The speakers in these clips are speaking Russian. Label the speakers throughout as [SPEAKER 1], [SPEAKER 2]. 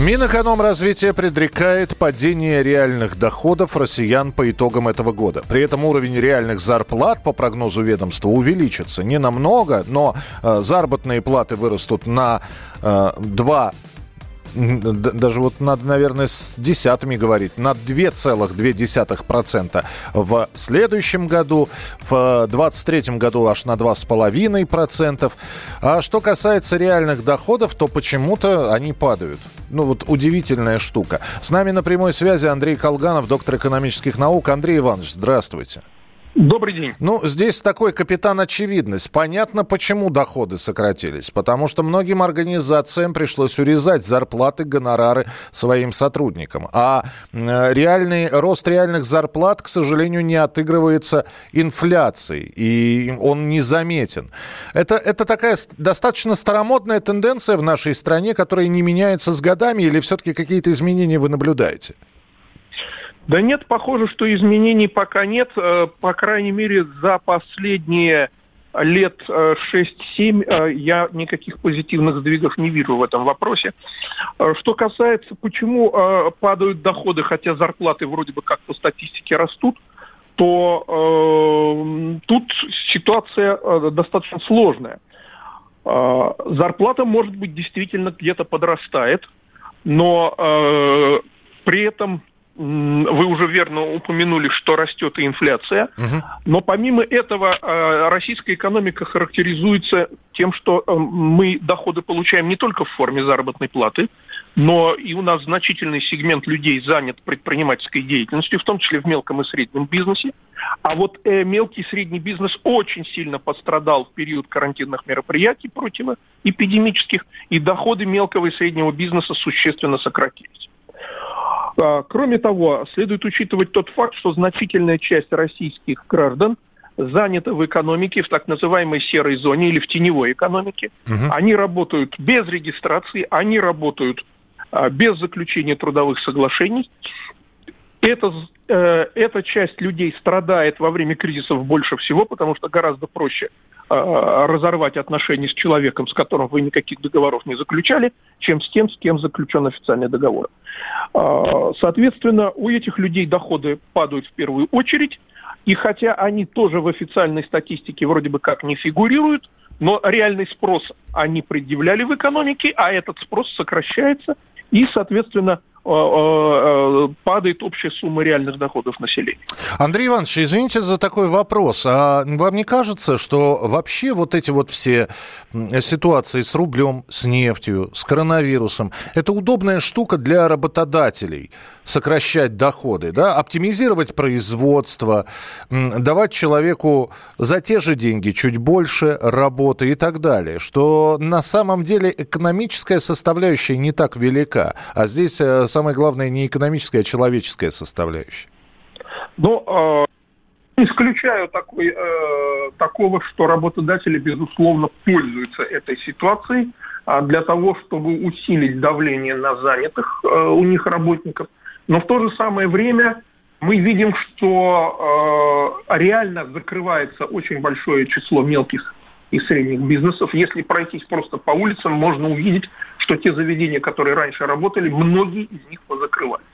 [SPEAKER 1] Минэкономразвитие предрекает падение реальных доходов россиян по итогам этого года. При этом уровень реальных зарплат, по прогнозу ведомства, увеличится. Не намного, но э, заработные платы вырастут на э, 2 Д- даже вот надо, наверное, с десятыми говорить, на 2,2% в следующем году, в 2023 году аж на 2,5%. А что касается реальных доходов, то почему-то они падают. Ну вот удивительная штука. С нами на прямой связи Андрей Колганов, доктор экономических наук. Андрей Иванович, здравствуйте.
[SPEAKER 2] Добрый день.
[SPEAKER 1] Ну, здесь такой капитан очевидность. Понятно, почему доходы сократились. Потому что многим организациям пришлось урезать зарплаты, гонорары своим сотрудникам. А э, реальный рост реальных зарплат, к сожалению, не отыгрывается инфляцией. И он незаметен. Это, это такая достаточно старомодная тенденция в нашей стране, которая не меняется с годами. Или все-таки какие-то изменения вы наблюдаете?
[SPEAKER 2] Да нет, похоже, что изменений пока нет. Э, По крайней мере, за последние лет э, 6-7 э, я никаких позитивных сдвигов не вижу в этом вопросе. Э, Что касается, почему э, падают доходы, хотя зарплаты вроде бы как по статистике растут, то э, тут ситуация э, достаточно сложная. Э, Зарплата, может быть, действительно где-то подрастает, но э, при этом вы уже верно упомянули, что растет и инфляция. Но помимо этого э, российская экономика характеризуется тем, что э, мы доходы получаем не только в форме заработной платы, но и у нас значительный сегмент людей занят предпринимательской деятельностью, в том числе в мелком и среднем бизнесе. А вот э, мелкий и средний бизнес очень сильно пострадал в период карантинных мероприятий противоэпидемических, и доходы мелкого и среднего бизнеса существенно сократились. А, Кроме того, следует учитывать тот факт, что значительная часть российских граждан занята в экономике, в так называемой серой зоне или в теневой экономике. Они работают без регистрации, они работают а, без заключения трудовых соглашений. Эта, з- э, эта часть людей страдает во время кризисов больше всего, потому что гораздо проще разорвать отношения с человеком, с которым вы никаких договоров не заключали, чем с тем, с кем заключен официальный договор. А, Соответственно, у этих людей доходы падают в первую очередь, и хотя они тоже в официальной статистике вроде бы как не фигурируют, но реальный спрос они предъявляли в экономике, а этот спрос сокращается, и, соответственно, падает общая сумма реальных доходов населения.
[SPEAKER 1] Андрей Иванович, извините за такой вопрос. А вам не кажется, что вообще вот эти вот все ситуации с рублем, с нефтью, с коронавирусом, это удобная штука для работодателей сокращать доходы, да, оптимизировать производство, давать человеку за те же деньги чуть больше работы и так далее, что на самом деле экономическая составляющая не так велика, а здесь э, самое главное не экономическая, а человеческая составляющая.
[SPEAKER 2] Но э, исключаю такой, э, такого, что работодатели, безусловно, пользуются этой ситуацией а, для того, чтобы усилить давление на занятых э, у них работников. Но в то же самое время мы видим, что э, реально закрывается очень большое число мелких и средних бизнесов. Если пройтись просто по улицам, можно увидеть, что те заведения, которые раньше работали, многие из них позакрывали.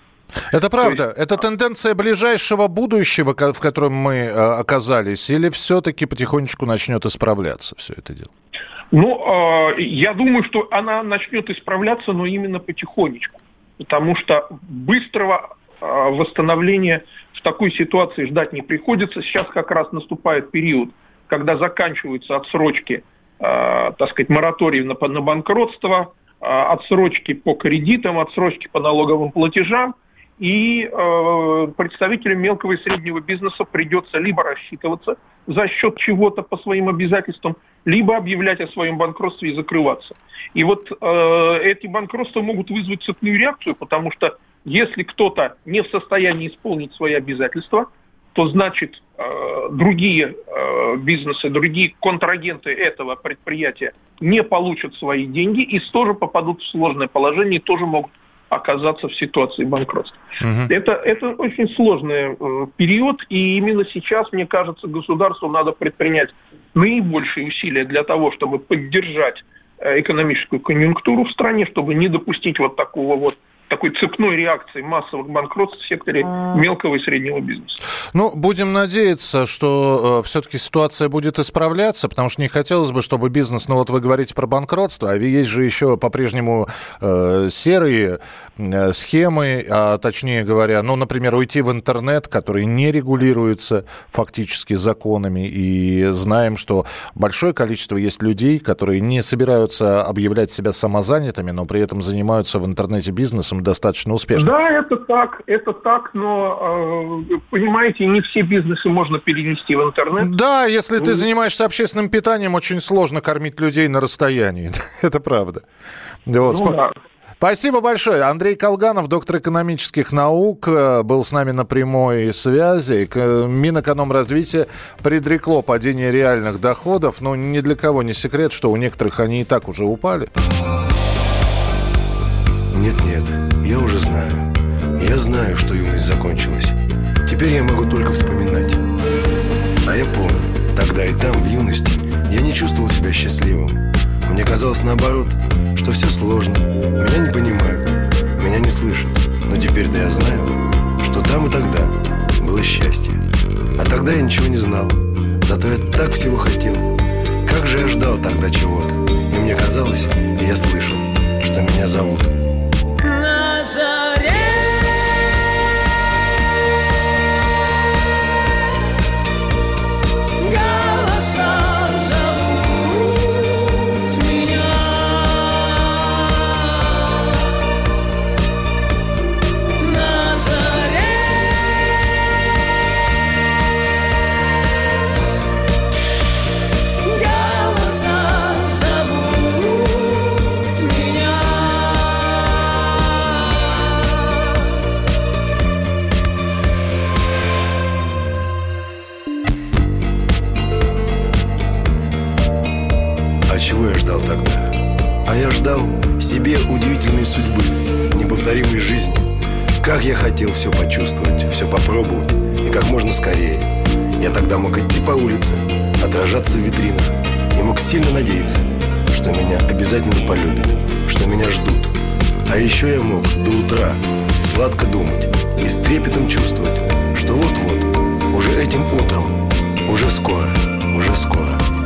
[SPEAKER 1] Это правда. Это тенденция ближайшего будущего, в котором мы э, оказались, или все-таки потихонечку начнет исправляться все это дело?
[SPEAKER 2] Ну, э, я думаю, что она начнет исправляться, но именно потихонечку. Потому что быстрого э, восстановления в такой ситуации ждать не приходится. Сейчас как раз наступает период, когда заканчиваются отсрочки, э, так сказать, мораторий на, банкротство, э, отсрочки по кредитам, отсрочки по налоговым платежам. И э, представителям мелкого и среднего бизнеса придется либо рассчитываться за счет чего-то по своим обязательствам, либо объявлять о своем банкротстве и закрываться. И вот э, эти банкротства могут вызвать цепную реакцию, потому что если кто-то не в состоянии исполнить свои обязательства, то значит э, другие э, бизнесы, другие контрагенты этого предприятия не получат свои деньги и тоже попадут в сложное положение и тоже могут оказаться в ситуации банкротства. Угу. Это, это очень сложный э, период, и именно сейчас, мне кажется, государству надо предпринять наибольшие усилия для того, чтобы поддержать э, экономическую конъюнктуру в стране, чтобы не допустить вот такого вот такой цепной реакции массовых банкротств в секторе мелкого и среднего бизнеса.
[SPEAKER 1] Ну, будем надеяться, что э, все-таки ситуация будет исправляться, потому что не хотелось бы, чтобы бизнес, ну вот вы говорите про банкротство, а есть же еще по-прежнему э, серые э, схемы, а точнее говоря, ну, например, уйти в интернет, который не регулируется фактически законами, и знаем, что большое количество есть людей, которые не собираются объявлять себя самозанятыми, но при этом занимаются в интернете бизнесом, бизнесом достаточно успешно.
[SPEAKER 2] Да, это так, это так, но, э, понимаете, не все бизнесы можно перенести в интернет.
[SPEAKER 1] Да, если ты занимаешься общественным питанием, очень сложно кормить людей на расстоянии. это правда. Вот. Ну, да. Спасибо большое. Андрей Колганов, доктор экономических наук, э, был с нами на прямой связи. Минэкономразвитие предрекло падение реальных доходов, но ни для кого не секрет, что у некоторых они и так уже упали.
[SPEAKER 3] Я знаю, что юность закончилась. Теперь я могу только вспоминать. А я помню, тогда и там, в юности, я не чувствовал себя счастливым. Мне казалось наоборот, что все сложно. Меня не понимают, меня не слышат. Но теперь-то я знаю, что там и тогда было счастье. А тогда я ничего не знал. Зато я так всего хотел. Как же я ждал тогда чего-то. И мне казалось, и я слышал, что меня зовут. Как я хотел все почувствовать, все попробовать И как можно скорее. Я тогда мог идти по улице, отражаться в витринах И мог сильно надеяться, что меня обязательно полюбят Что меня ждут. А еще я мог до утра сладко думать И с трепетом чувствовать, что вот-вот, уже этим утром Уже скоро, уже скоро